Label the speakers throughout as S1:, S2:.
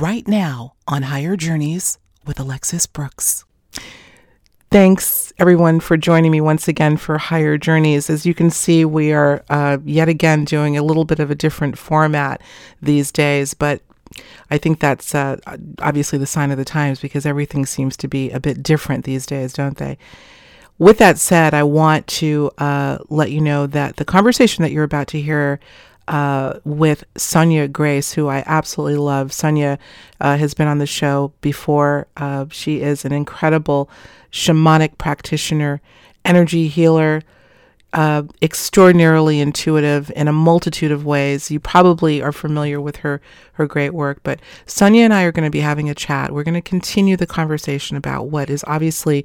S1: right now on Higher Journeys with Alexis Brooks. Thanks, everyone, for joining me once again for Higher Journeys. As you can see, we are uh, yet again doing a little bit of a different format these days, but I think that's uh, obviously the sign of the times because everything seems to be a bit different these days, don't they? With that said, I want to uh, let you know that the conversation that you're about to hear uh, with Sonia Grace, who I absolutely love. Sonia uh, has been on the show before. Uh, she is an incredible shamanic practitioner, energy healer, uh, extraordinarily intuitive in a multitude of ways. You probably are familiar with her her great work, but Sonia and I are going to be having a chat. We're going to continue the conversation about what is obviously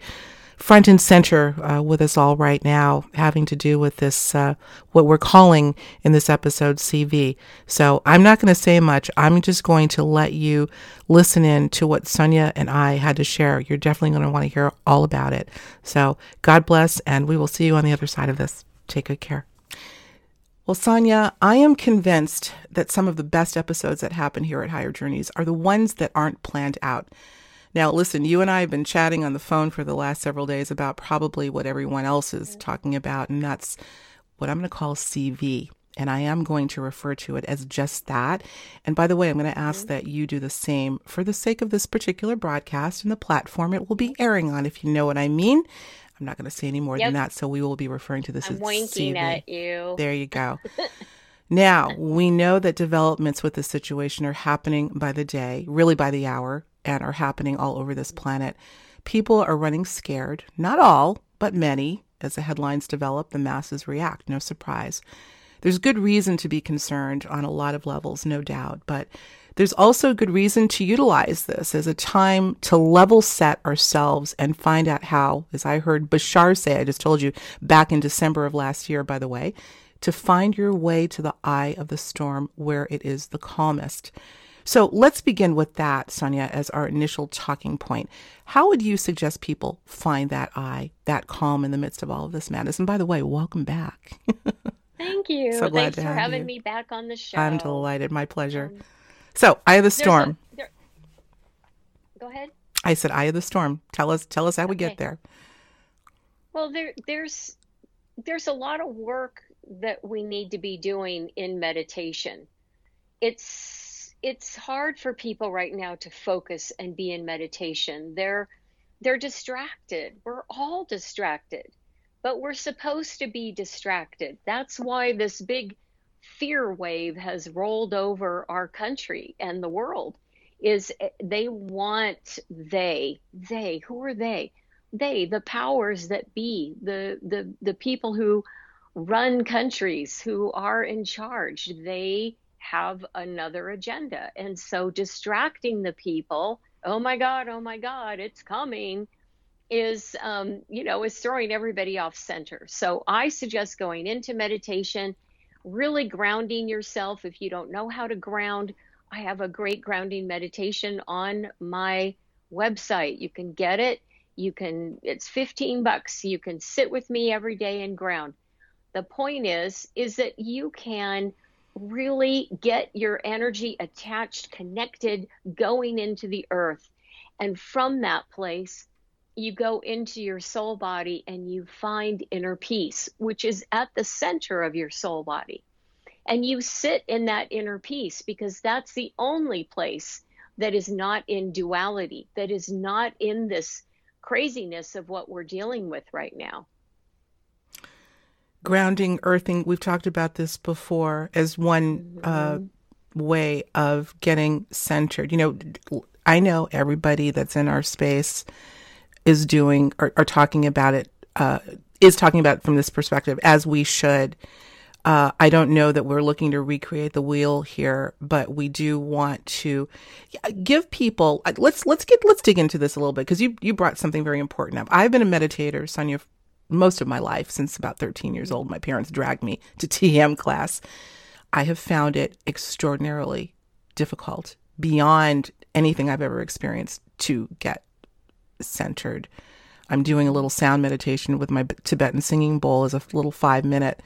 S1: front and center uh, with us all right now, having to do with this, uh, what we're calling in this episode CV. So I'm not going to say much. I'm just going to let you listen in to what Sonia and I had to share. You're definitely going to want to hear all about it. So God bless, and we will see you on the other side of this. Take good care. Well, Sonia, I am convinced that some of the best episodes that happen here at Higher Journeys are the ones that aren't planned out. Now, listen, you and I have been chatting on the phone for the last several days about probably what everyone else is talking about, and that's what I'm going to call CV. And I am going to refer to it as just that. And by the way, I'm going to ask mm-hmm. that you do the same for the sake of this particular broadcast and the platform it will be airing on, if you know what I mean. I'm not going to say any more yep. than that. So we will be referring to this
S2: I'm
S1: as
S2: winking
S1: CV.
S2: at you.
S1: There you go. now, we know that developments with this situation are happening by the day, really by the hour and are happening all over this planet. People are running scared, not all, but many. As the headlines develop, the masses react, no surprise. There's good reason to be concerned on a lot of levels, no doubt, but there's also good reason to utilize this as a time to level set ourselves and find out how, as I heard Bashar say, I just told you back in December of last year, by the way, to find your way to the eye of the storm where it is the calmest. So let's begin with that, Sonia, as our initial talking point. How would you suggest people find that eye, that calm in the midst of all of this madness? And by the way, welcome back.
S2: Thank you.
S1: so glad
S2: Thanks
S1: to
S2: for having
S1: you.
S2: me back on the show.
S1: I'm delighted. My pleasure. Um, so, Eye of the Storm.
S2: A, there, go ahead.
S1: I said Eye of the Storm. Tell us tell us how we get there.
S2: Well, there there's there's a lot of work that we need to be doing in meditation. It's it's hard for people right now to focus and be in meditation. They're they're distracted. We're all distracted. But we're supposed to be distracted. That's why this big fear wave has rolled over our country and the world is eh, they want they they who are they they the powers that be the the the people who run countries who are in charge they have another agenda. And so distracting the people, oh my God, oh my God, it's coming, is, um, you know, is throwing everybody off center. So I suggest going into meditation, really grounding yourself. If you don't know how to ground, I have a great grounding meditation on my website. You can get it. You can, it's 15 bucks. You can sit with me every day and ground. The point is, is that you can really get your energy attached, connected, going into the earth. And from that place, you go into your soul body and you find inner peace, which is at the center of your soul body. And you sit in that inner peace because that's the only place that is not in duality, that is not in this craziness of what we're dealing with right now
S1: grounding, earthing. We've talked about this before as one uh, way of getting centered. You know, I know everybody that's in our space is doing or, or talking about it, uh, is talking about from this perspective, as we should. Uh, I don't know that we're looking to recreate the wheel here, but we do want to give people. Uh, let's let's get let's dig into this a little bit because you you brought something very important up. I've been a meditator, Sonia, most of my life since about 13 years old. My parents dragged me to TM class. I have found it extraordinarily difficult beyond anything I've ever experienced to get centered. I'm doing a little sound meditation with my Tibetan singing bowl as a little five minute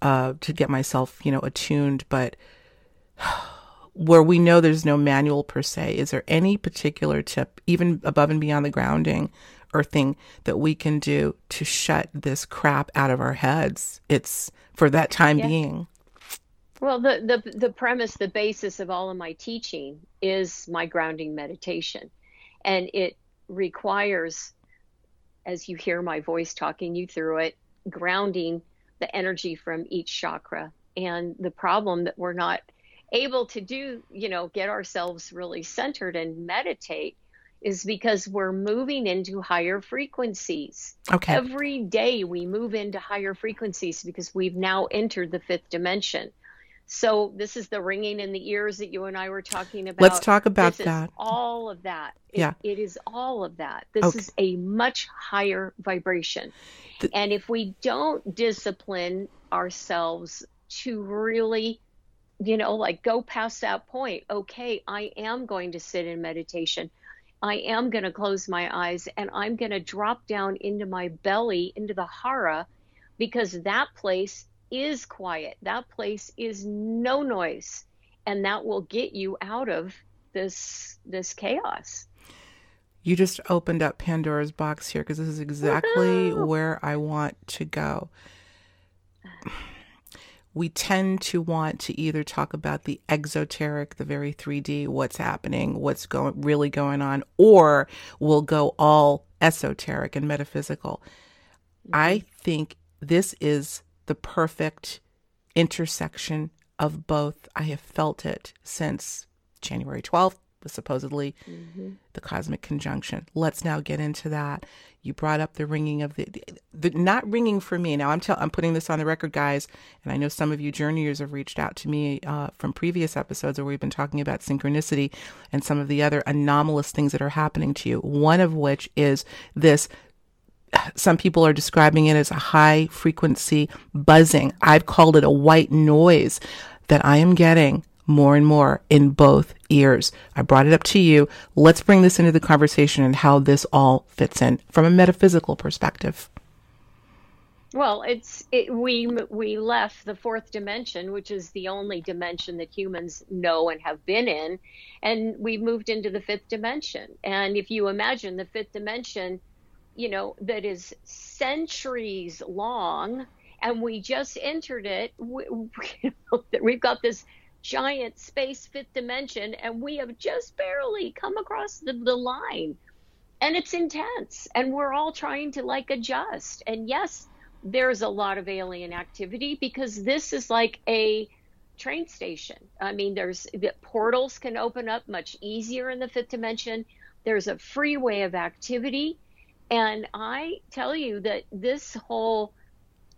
S1: uh, to get myself, you know, attuned. But where we know there's no manual per se, is there any particular tip, even above and beyond the grounding earthing, that we can do to shut this crap out of our heads? It's for that time yeah. being.
S2: Well, the, the the premise, the basis of all of my teaching is my grounding meditation, and it requires, as you hear my voice talking you through it, grounding the energy from each chakra. And the problem that we're not able to do, you know, get ourselves really centered and meditate is because we're moving into higher frequencies.
S1: Okay.
S2: Every day we move into higher frequencies because we've now entered the fifth dimension. So this is the ringing in the ears that you and I were talking about.
S1: Let's talk about
S2: this
S1: that.
S2: all of that.
S1: It, yeah.
S2: It is all of that. This
S1: okay.
S2: is a much higher vibration. The, and if we don't discipline ourselves to really you know, like go past that point. Okay, I am going to sit in meditation. I am going to close my eyes and I'm going to drop down into my belly, into the hara, because that place is quiet. That place is no noise. And that will get you out of this this chaos.
S1: You just opened up Pandora's box here because this is exactly where I want to go we tend to want to either talk about the exoteric, the very 3D, what's happening, what's going really going on, or we'll go all esoteric and metaphysical. Mm-hmm. I think this is the perfect intersection of both. I have felt it since January 12th, was supposedly mm-hmm. the cosmic conjunction. Let's now get into that. You brought up the ringing of the, the not ringing for me. Now I'm tell, I'm putting this on the record, guys, and I know some of you journeyers have reached out to me uh, from previous episodes where we've been talking about synchronicity and some of the other anomalous things that are happening to you. One of which is this some people are describing it as a high frequency buzzing. I've called it a white noise that I am getting more and more in both ears. I brought it up to you. Let's bring this into the conversation and how this all fits in from a metaphysical perspective.
S2: Well, it's it, we we left the fourth dimension, which is the only dimension that humans know and have been in, and we moved into the fifth dimension. And if you imagine the fifth dimension, you know that is centuries long, and we just entered it. We, we've got this giant space fifth dimension and we have just barely come across the, the line. And it's intense and we're all trying to like adjust. And yes there's a lot of alien activity because this is like a train station. I mean there's the portals can open up much easier in the fifth dimension. There's a freeway of activity. And i tell you that this whole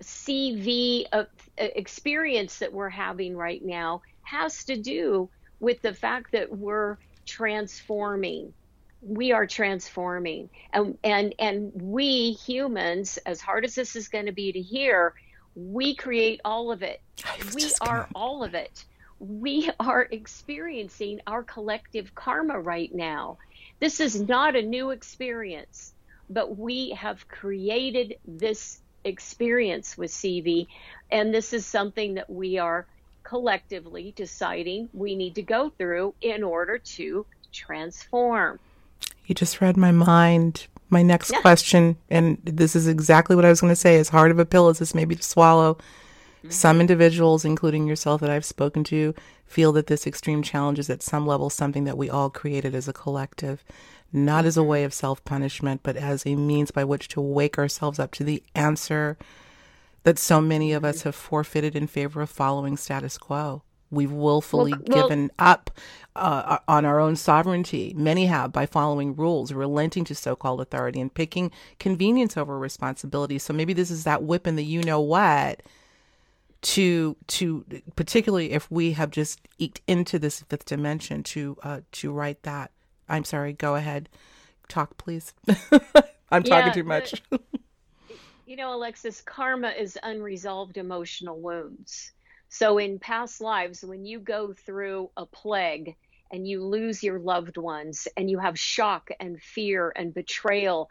S2: cv uh, experience that we're having right now has to do with the fact that we're transforming. We are transforming. And and and we humans as hard as this is going to be to hear we create all of it. We are all of it. We are experiencing our collective karma right now. This is not a new experience but we have created this experience with cv and this is something that we are collectively deciding we need to go through in order to transform.
S1: You just read my mind. My next yeah. question, and this is exactly what I was going to say as hard of a pill as this may be to swallow. Mm-hmm. Some individuals, including yourself that I've spoken to, feel that this extreme challenge is at some level something that we all created as a collective, not as a way of self punishment, but as a means by which to wake ourselves up to the answer that so many of us have forfeited in favor of following status quo. We've willfully well, well, given up uh, on our own sovereignty. Many have by following rules, relenting to so called authority, and picking convenience over responsibility. So maybe this is that whip in the you know what to to particularly if we have just eked into this fifth dimension to uh, to write that. I'm sorry. Go ahead, talk please. I'm talking too much.
S2: You know, Alexis, karma is unresolved emotional wounds. So, in past lives, when you go through a plague and you lose your loved ones and you have shock and fear and betrayal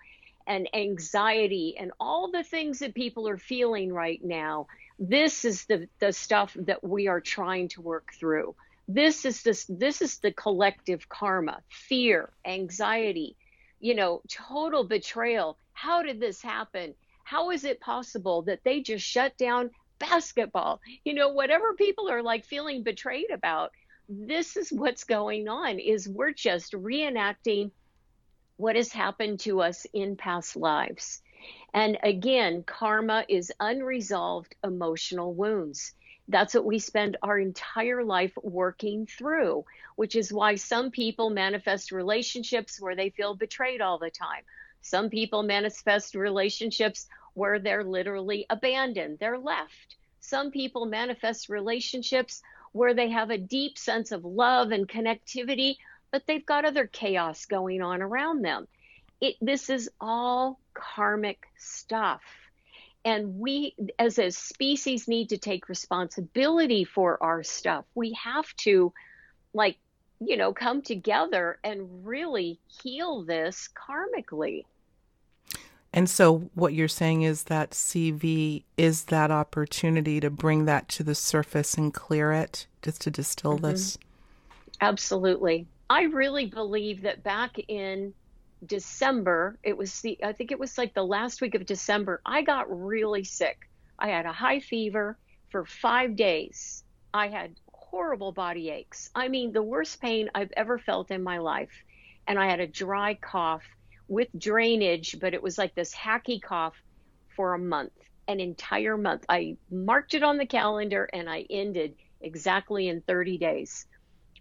S2: and anxiety and all the things that people are feeling right now, this is the, the stuff that we are trying to work through. This is this this is the collective karma, fear, anxiety, you know, total betrayal. How did this happen? How is it possible that they just shut down basketball? You know, whatever people are like feeling betrayed about, this is what's going on is we're just reenacting what has happened to us in past lives. And again, karma is unresolved emotional wounds. That's what we spend our entire life working through, which is why some people manifest relationships where they feel betrayed all the time. Some people manifest relationships where they're literally abandoned, they're left. Some people manifest relationships where they have a deep sense of love and connectivity, but they've got other chaos going on around them. It, this is all karmic stuff. And we, as a species, need to take responsibility for our stuff. We have to, like, you know, come together and really heal this karmically.
S1: And so, what you're saying is that CV is that opportunity to bring that to the surface and clear it, just to distill mm-hmm. this.
S2: Absolutely. I really believe that back in December, it was the, I think it was like the last week of December, I got really sick. I had a high fever for five days. I had horrible body aches. I mean, the worst pain I've ever felt in my life. And I had a dry cough with drainage, but it was like this hacky cough for a month, an entire month. I marked it on the calendar and I ended exactly in 30 days.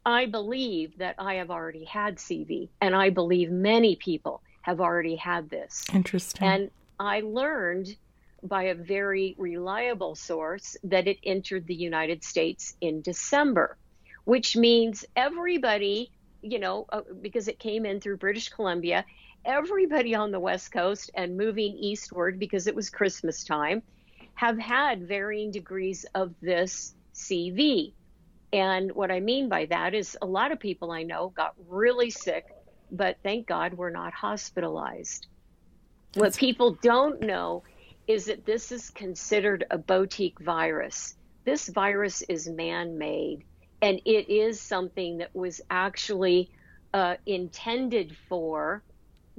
S2: I believe that I have already had CV, and I believe many people have already had this.
S1: Interesting.
S2: And I learned by a very reliable source that it entered the United States in December, which means everybody, you know, uh, because it came in through British Columbia, everybody on the West Coast and moving eastward because it was Christmas time have had varying degrees of this CV. And what I mean by that is a lot of people I know got really sick, but thank God we're not hospitalized. What people don't know is that this is considered a boutique virus. This virus is man made, and it is something that was actually uh, intended for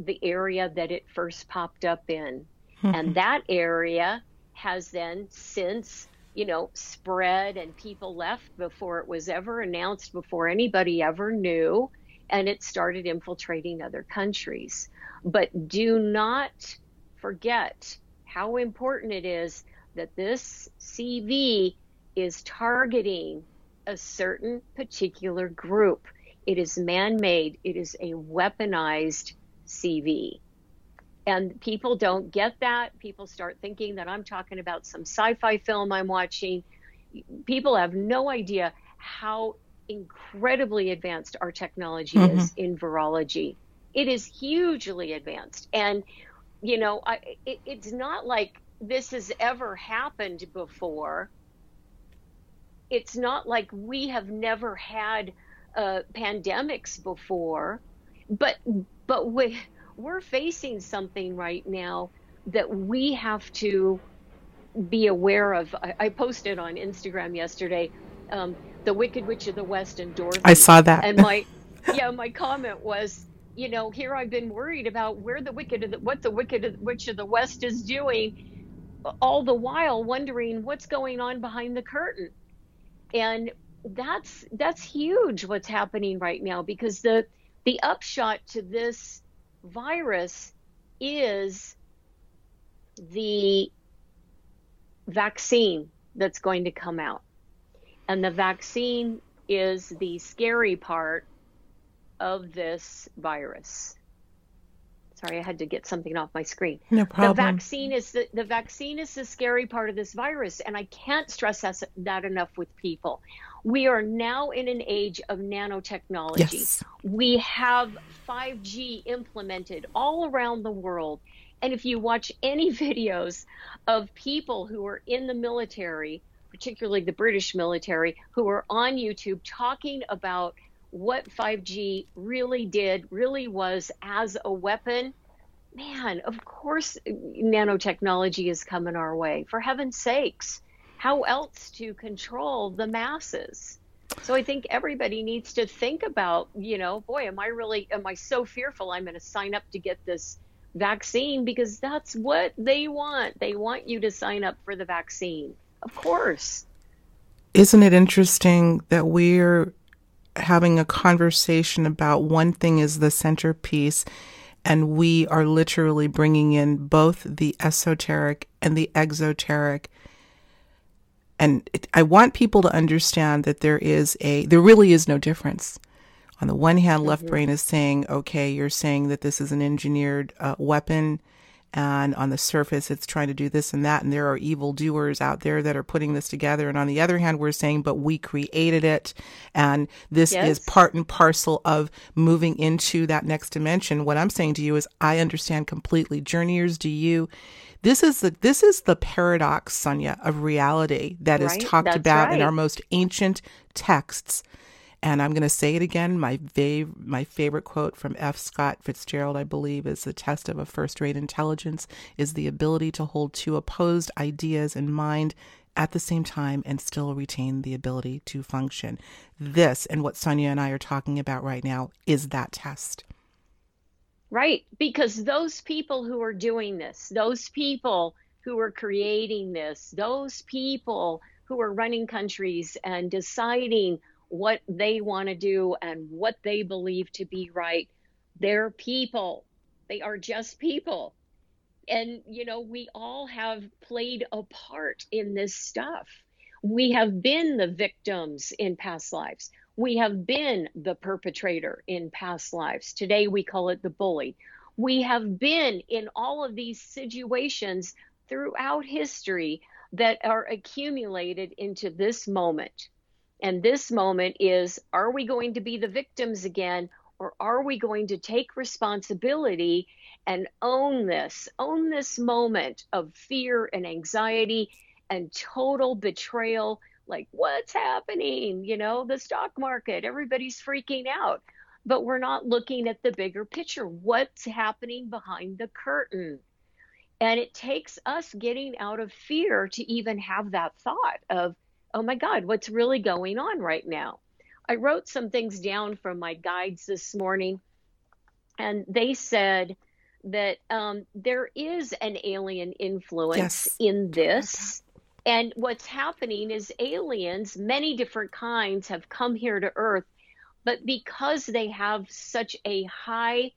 S2: the area that it first popped up in. Mm-hmm. And that area has then since, you know, spread and people left before it was ever announced, before anybody ever knew, and it started infiltrating other countries. But do not forget how important it is that this CV is targeting a certain particular group. It is man made, it is a weaponized CV. And people don't get that. People start thinking that I'm talking about some sci fi film I'm watching. People have no idea how incredibly advanced our technology mm-hmm. is in virology. It is hugely advanced. And, you know, I, it, it's not like this has ever happened before. It's not like we have never had uh, pandemics before. But but we, we're facing something right now that we have to be aware of. I, I posted on Instagram yesterday um, the Wicked Witch of the West and Dorothy.
S1: I saw that.
S2: And my yeah, my comment was, you know, here I've been worried about where the Wicked, the, what the Wicked Witch of the West is doing, all the while wondering what's going on behind the curtain, and that's that's huge what's happening right now because the the upshot to this virus is the vaccine that's going to come out. And the vaccine is the scary part of this virus. Sorry, I had to get something off my screen.
S1: No problem.
S2: The vaccine is the, the vaccine is the scary part of this virus, and I can't stress that, that enough with people. We are now in an age of nanotechnology.
S1: Yes.
S2: We have 5G implemented all around the world. And if you watch any videos of people who are in the military, particularly the British military, who are on YouTube talking about what 5G really did, really was as a weapon, man, of course, nanotechnology is coming our way. For heaven's sakes how else to control the masses. So I think everybody needs to think about, you know, boy, am I really, am I so fearful I'm going to sign up to get this vaccine because that's what they want. They want you to sign up for the vaccine. Of course.
S1: Isn't it interesting that we're having a conversation about one thing is the centerpiece and we are literally bringing in both the esoteric and the exoteric and it, I want people to understand that there is a there really is no difference. On the one hand, left mm-hmm. brain is saying, okay, you're saying that this is an engineered uh, weapon, and on the surface, it's trying to do this and that, and there are evil doers out there that are putting this together. And on the other hand, we're saying, but we created it, and this yes. is part and parcel of moving into that next dimension. What I'm saying to you is, I understand completely. Journeyers, do you? This is the this is the paradox, Sonia, of reality that right? is talked That's about right. in our most ancient texts. And I'm going to say it again. My fav- my favorite quote from F. Scott Fitzgerald, I believe, is the test of a first-rate intelligence is the ability to hold two opposed ideas in mind at the same time and still retain the ability to function. This and what Sonia and I are talking about right now is that test.
S2: Right. Because those people who are doing this, those people who are creating this, those people who are running countries and deciding what they want to do and what they believe to be right, they're people. They are just people. And, you know, we all have played a part in this stuff. We have been the victims in past lives. We have been the perpetrator in past lives. Today we call it the bully. We have been in all of these situations throughout history that are accumulated into this moment. And this moment is are we going to be the victims again, or are we going to take responsibility and own this, own this moment of fear and anxiety and total betrayal like what's happening? You know the stock market everybody's freaking out. But we're not looking at the bigger picture. What's happening behind the curtain? And it takes us getting out of fear to even have that thought of oh my god what's really going on right now? I wrote some things down from my guides this morning and they said that um, there is an alien influence yes. in this and what's happening is aliens, many different kinds, have come here to Earth, but because they have such a high,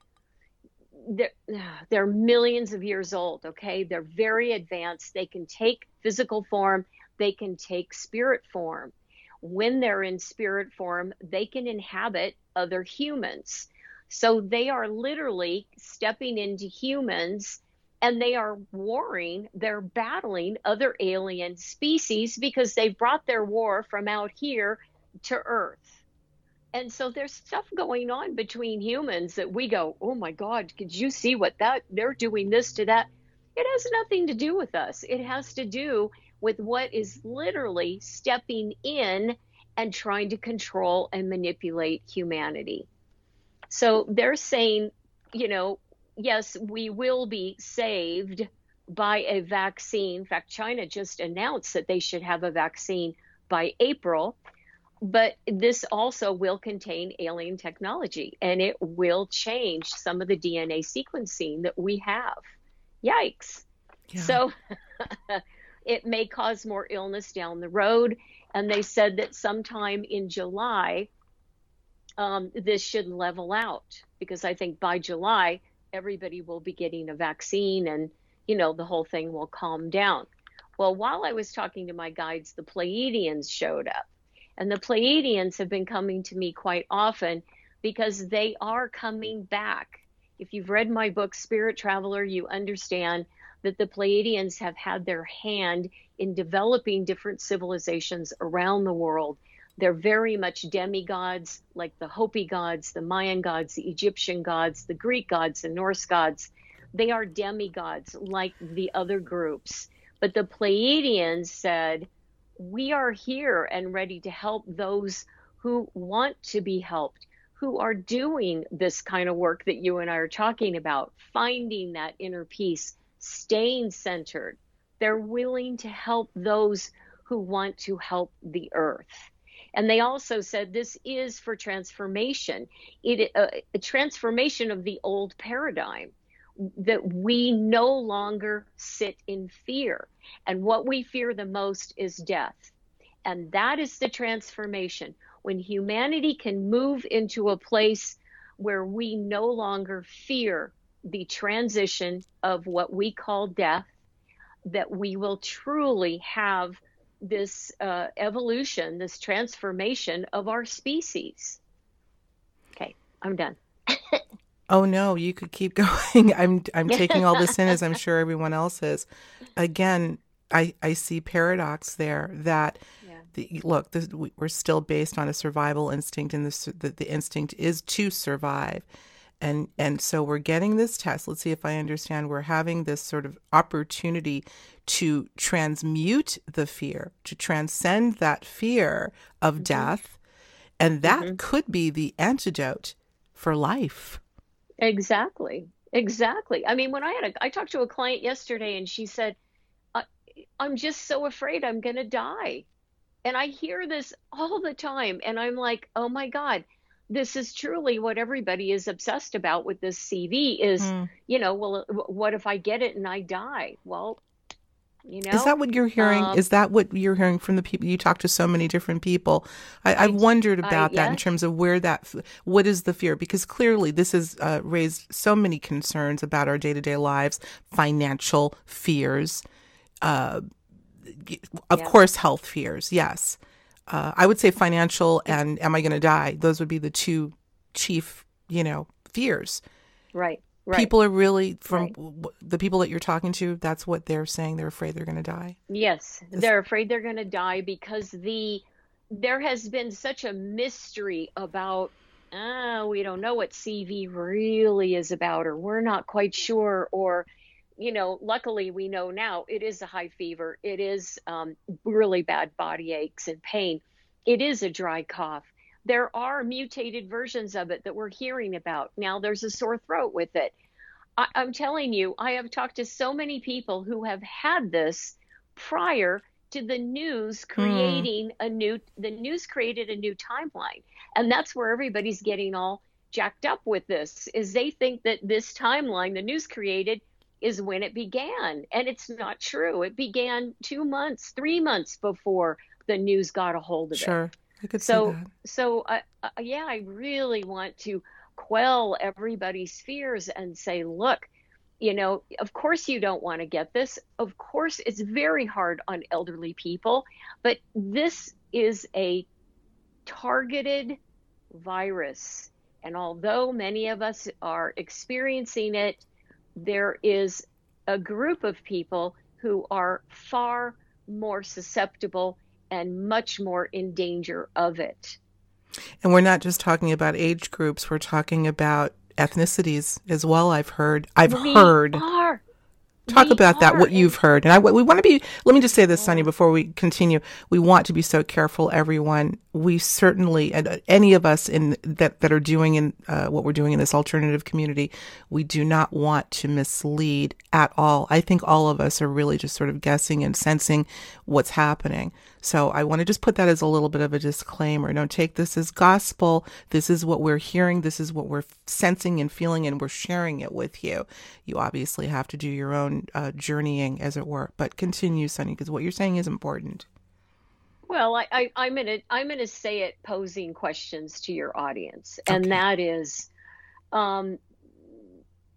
S2: they're, they're millions of years old, okay? They're very advanced. They can take physical form, they can take spirit form. When they're in spirit form, they can inhabit other humans. So they are literally stepping into humans and they are warring, they're battling other alien species because they've brought their war from out here to Earth. And so there's stuff going on between humans that we go, oh my God, could you see what that they're doing this to that? It has nothing to do with us. It has to do with what is literally stepping in and trying to control and manipulate humanity. So they're saying, you know, yes, we will be saved by a vaccine. In fact, China just announced that they should have a vaccine by April. But this also will contain alien technology and it will change some of the DNA sequencing that we have. Yikes. Yeah. So it may cause more illness down the road. And they said that sometime in July, um, this should level out because I think by July, everybody will be getting a vaccine and, you know, the whole thing will calm down. Well, while I was talking to my guides, the Pleiadians showed up. And the Pleiadians have been coming to me quite often because they are coming back. If you've read my book, Spirit Traveler, you understand that the Pleiadians have had their hand in developing different civilizations around the world they're very much demigods, like the Hopi gods, the Mayan gods, the Egyptian gods, the Greek gods, the Norse gods. They are demigods like the other groups. But the Pleiadians said, We are here and ready to help those who want to be helped, who are doing this kind of work that you and I are talking about, finding that inner peace, staying centered. They're willing to help those who want to help the earth. And they also said this is for transformation, it uh, a transformation of the old paradigm that we no longer sit in fear. And what we fear the most is death. And that is the transformation. When humanity can move into a place where we no longer fear the transition of what we call death, that we will truly have this uh, evolution, this transformation of our species. Okay, I'm done.
S1: oh no, you could keep going. I'm I'm taking all this in as I'm sure everyone else is. Again, I I see paradox there that the, look, this, we're still based on a survival instinct, and the, the, the instinct is to survive. And and so we're getting this test. Let's see if I understand. We're having this sort of opportunity to transmute the fear, to transcend that fear of mm-hmm. death, and that mm-hmm. could be the antidote for life.
S2: Exactly. Exactly. I mean, when I had a, I talked to a client yesterday, and she said, "I'm just so afraid I'm going to die." And I hear this all the time. And I'm like, oh my God, this is truly what everybody is obsessed about with this CV is, mm. you know, well, what if I get it and I die? Well, you know,
S1: is that what you're hearing? Um, is that what you're hearing from the people you talk to? So many different people. I, have wondered about that in terms of where that, what is the fear? Because clearly this has uh, raised so many concerns about our day to day lives, financial fears, uh, of yeah. course, health fears. Yes, uh, I would say financial and am I going to die? Those would be the two chief, you know, fears.
S2: Right. Right.
S1: People are really from right. the people that you're talking to. That's what they're saying. They're afraid they're going to die.
S2: Yes, this... they're afraid they're going to die because the there has been such a mystery about. Ah, we don't know what CV really is about, or we're not quite sure, or you know, luckily we know now it is a high fever. It is um, really bad body aches and pain. It is a dry cough. There are mutated versions of it that we're hearing about. Now there's a sore throat with it. I, I'm telling you, I have talked to so many people who have had this prior to the news hmm. creating mm. a new the news created a new timeline and that's where everybody's getting all jacked up with this is they think that this timeline the news created is when it began. And it's not true. It began two months, three months before the news got a hold of
S1: sure. it.
S2: Sure.
S1: I could
S2: so,
S1: see that.
S2: So, uh, uh, yeah, I really want to quell everybody's fears and say, look, you know, of course you don't want to get this. Of course, it's very hard on elderly people, but this is a targeted virus. And although many of us are experiencing it, there is a group of people who are far more susceptible and much more in danger of it.
S1: And we're not just talking about age groups, we're talking about ethnicities as well. I've heard. I've
S2: we
S1: heard.
S2: Are
S1: talk about that what you've heard and I, we want to be let me just say this sunny before we continue we want to be so careful everyone we certainly and uh, any of us in that that are doing in uh, what we're doing in this alternative community we do not want to mislead at all i think all of us are really just sort of guessing and sensing what's happening so I want to just put that as a little bit of a disclaimer. Don't take this as gospel. This is what we're hearing. This is what we're sensing and feeling, and we're sharing it with you. You obviously have to do your own uh, journeying, as it were. But continue, Sunny, because what you're saying is important.
S2: Well, I, I, I'm gonna I'm gonna say it posing questions to your audience, and that is, um,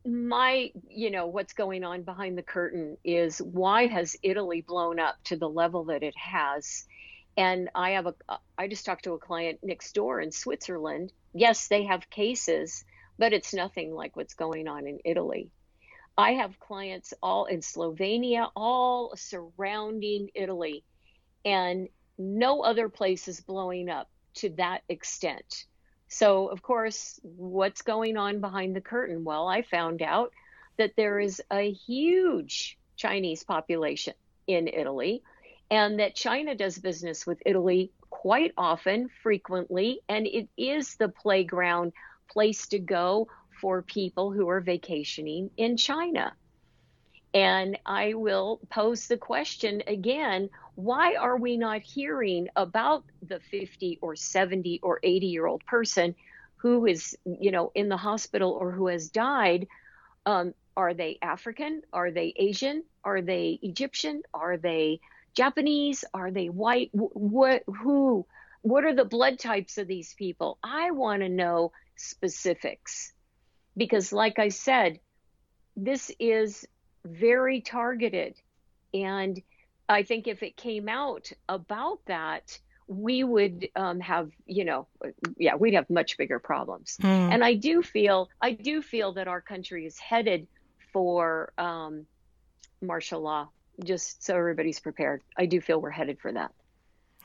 S2: my you know what's going on behind the curtain is why has italy blown up to the level that it has? And i have a i just talked to a client next door in switzerland. Yes they have cases but it's nothing like what's going on in italy. I have clients all in slovenia all surrounding italy and no other place is blowing up to that extent so, of course, what's going on behind the curtain? Well, I found out that there is a huge Chinese population in Italy and that China does business with Italy quite often, frequently, and it is the playground place to go for people who are vacationing in China. And I will pose the question again why are we not hearing about the 50 or 70 or 80 year old person who is, you know, in the hospital or who has died? Um, are they African? Are they Asian? Are they Egyptian? Are they Japanese? Are they white? What, who? What are the blood types of these people? I want to know specifics because, like I said, this is very targeted. And I think if it came out about that, we would um, have, you know, yeah, we'd have much bigger problems. Mm. And I do feel, I do feel that our country is headed for um, martial law. Just so everybody's prepared, I do feel we're headed for that.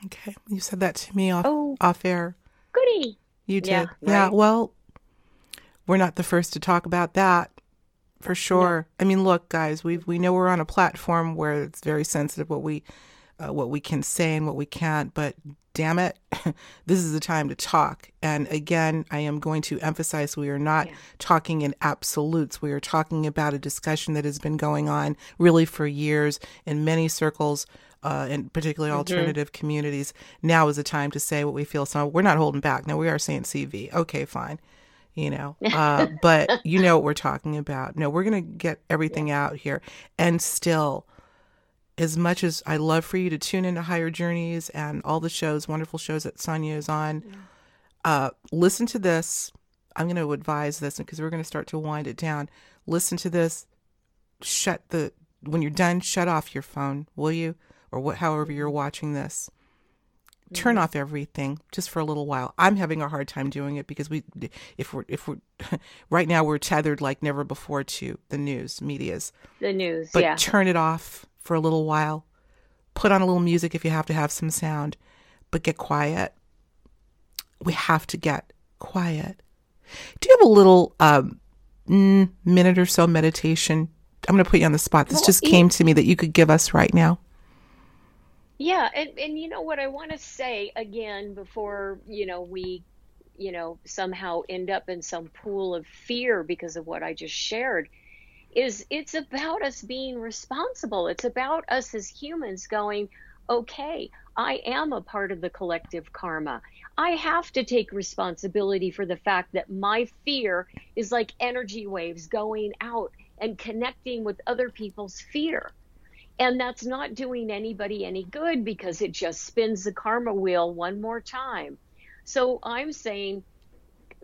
S1: Okay, you said that to me off oh, off air.
S2: Goody.
S1: You did. Yeah, right. yeah. Well, we're not the first to talk about that for sure. Yeah. I mean, look, guys, we we know we're on a platform where it's very sensitive what we uh, what we can say and what we can't, but damn it, this is the time to talk. And again, I am going to emphasize we are not yeah. talking in absolutes. We are talking about a discussion that has been going on really for years in many circles. Uh, and particularly mm-hmm. alternative communities. Now is the time to say what we feel. So we're not holding back. Now we are saying CV. Okay, fine you know uh, but you know what we're talking about. No we're going to get everything yeah. out here. And still as much as i love for you to tune into higher journeys and all the shows wonderful shows that sonia is on yeah. uh, listen to this. I'm going to advise this because we're going to start to wind it down. Listen to this. Shut the when you're done shut off your phone will you? Or what however you're mm-hmm. watching this turn off everything just for a little while. I'm having a hard time doing it because we, if we're, if we're, right now we're tethered like never before to the news, media's.
S2: The news,
S1: but
S2: yeah.
S1: turn it off for a little while. Put on a little music if you have to have some sound, but get quiet. We have to get quiet. Do you have a little um, minute or so meditation? I'm going to put you on the spot. This well, just came to me that you could give us right now.
S2: Yeah, and and you know what I want to say again before, you know, we you know, somehow end up in some pool of fear because of what I just shared is it's about us being responsible. It's about us as humans going, okay, I am a part of the collective karma. I have to take responsibility for the fact that my fear is like energy waves going out and connecting with other people's fear. And that's not doing anybody any good because it just spins the karma wheel one more time. So I'm saying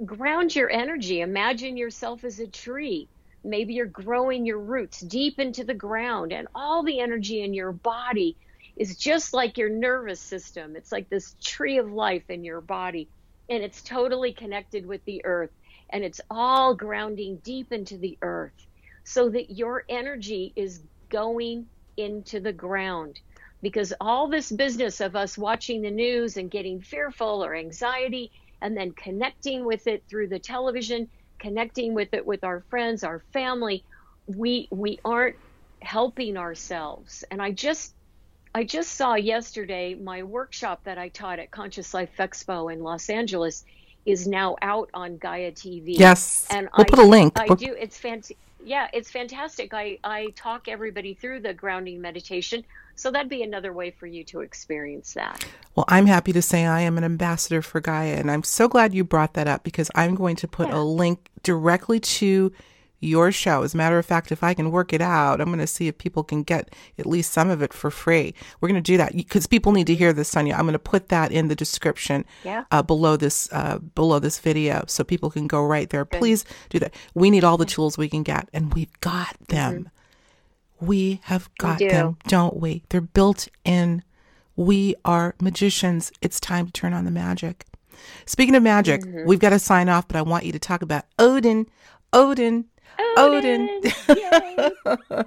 S2: ground your energy. Imagine yourself as a tree. Maybe you're growing your roots deep into the ground, and all the energy in your body is just like your nervous system. It's like this tree of life in your body, and it's totally connected with the earth, and it's all grounding deep into the earth so that your energy is going into the ground. Because all this business of us watching the news and getting fearful or anxiety and then connecting with it through the television connecting with it with our friends our family we we aren't helping ourselves. And i just i just saw yesterday my workshop that i taught at conscious life expo in los angeles is now out on gaia tv
S1: yes. And we'll I, put a link.
S2: I do it's fantastic yeah, it's fantastic. I, I talk everybody through the grounding meditation. So that'd be another way for you to experience that.
S1: Well, I'm happy to say I am an ambassador for Gaia. And I'm so glad you brought that up because I'm going to put yeah. a link directly to your show. As a matter of fact, if I can work it out, I'm going to see if people can get at least some of it for free. We're going to do that because people need to hear this, Sonia. I'm going to put that in the description
S2: yeah.
S1: uh, below this uh, below this video so people can go right there. Good. Please do that. We need all the tools we can get, and we've got them. Mm-hmm. We have got
S2: we do.
S1: them, don't we? They're built in. We are magicians. It's time to turn on the magic. Speaking of magic, mm-hmm. we've got to sign off, but I want you to talk about Odin. Odin Odin. Odin.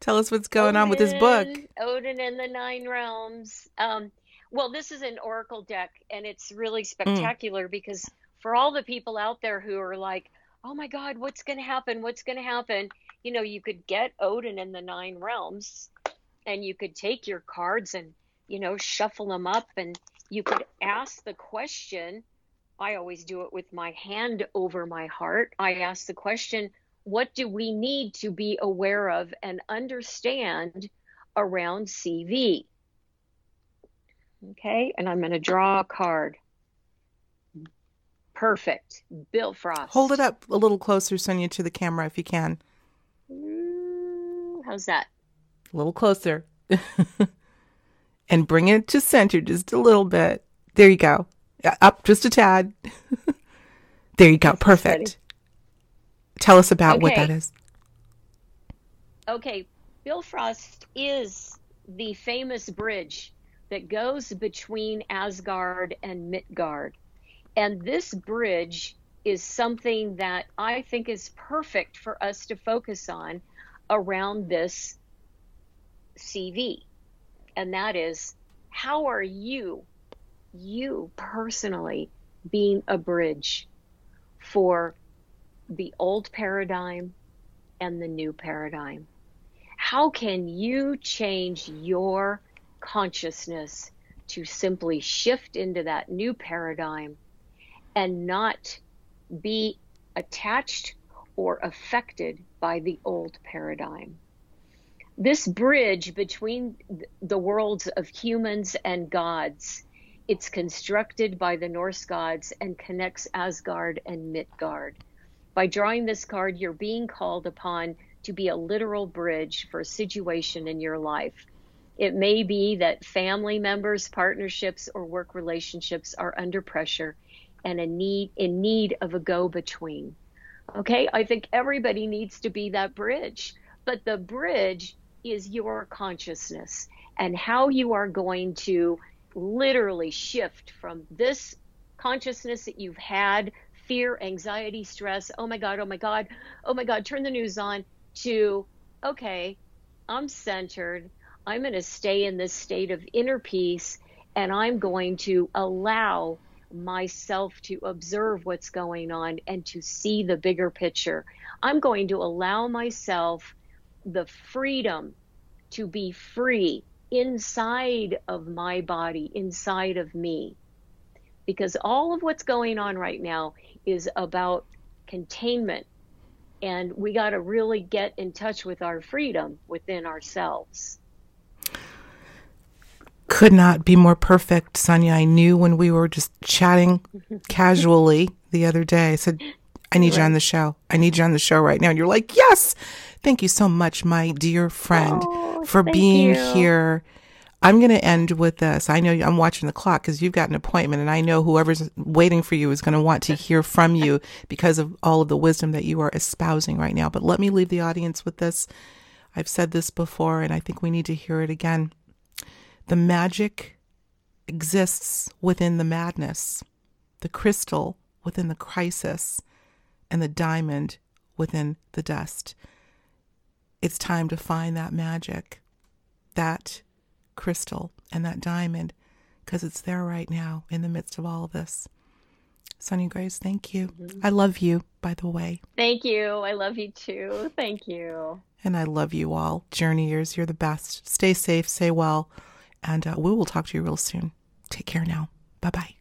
S1: Tell us what's going Odin, on with this book.
S2: Odin and the Nine Realms. Um, well, this is an oracle deck, and it's really mm. spectacular mm. because for all the people out there who are like, "Oh my God, what's going to happen? What's going to happen?" You know, you could get Odin and the Nine Realms, and you could take your cards and you know shuffle them up, and you could ask the question I always do it with my hand over my heart. I ask the question, what do we need to be aware of and understand around CV? Okay, and I'm going to draw a card. Perfect. Bifrost.
S1: Hold it up a little closer, Sonia, to the camera if you can.
S2: how's that?
S1: A little closer. and bring it to center just a little bit. There you go. Uh, up just a tad. there you go. Perfect. Tell us about okay. what that is.
S2: Okay. Bifrost is the famous bridge that goes between Asgard and Midgard. And this bridge is something that I think is perfect for us to focus on around this CV. And that is how are you, you personally, being a bridge for the old paradigm and the new paradigm? How can you change your consciousness to simply shift into that new paradigm and not be attached or affected by the old paradigm? This bridge between the worlds of humans and gods it's constructed by the Norse gods and connects Asgard and Midgard. By drawing this card, you're being called upon to be a literal bridge for a situation in your life. It may be that family members, partnerships, or work relationships are under pressure and in need, in need of a go between. Okay, I think everybody needs to be that bridge, but the bridge is your consciousness and how you are going to literally shift from this consciousness that you've had fear, anxiety, stress, oh my God, oh my God, oh my God, turn the news on, to, okay, I'm centered. I'm going to stay in this state of inner peace and I'm going to allow myself to observe what's going on and to see the bigger picture. I'm going to allow myself the freedom to be free inside of my body, inside of me because all of what's going on right now is about containment. And we got to really get in touch with our freedom within ourselves.
S1: Could not be more perfect, Sonia. I knew when we were just chatting casually the other day. I said, I need right. you on the show. I need you on the show right now. And you're like, yes. Thank you so much, my dear friend, oh, for being you. here I'm going to end with this. I know I'm watching the clock because you've got an appointment, and I know whoever's waiting for you is going to want to hear from you because of all of the wisdom that you are espousing right now. But let me leave the audience with this. I've said this before, and I think we need to hear it again. The magic exists within the madness, the crystal within the crisis, and the diamond within the dust. It's time to find that magic, that crystal and that diamond because it's there right now in the midst of all of this. Sonia Grace, thank you. Mm-hmm. I love you, by the way.
S2: Thank you. I love you too. Thank you.
S1: And I love you all. Journeyers, you're the best. Stay safe, stay well, and uh, we will talk to you real soon. Take care now. Bye bye.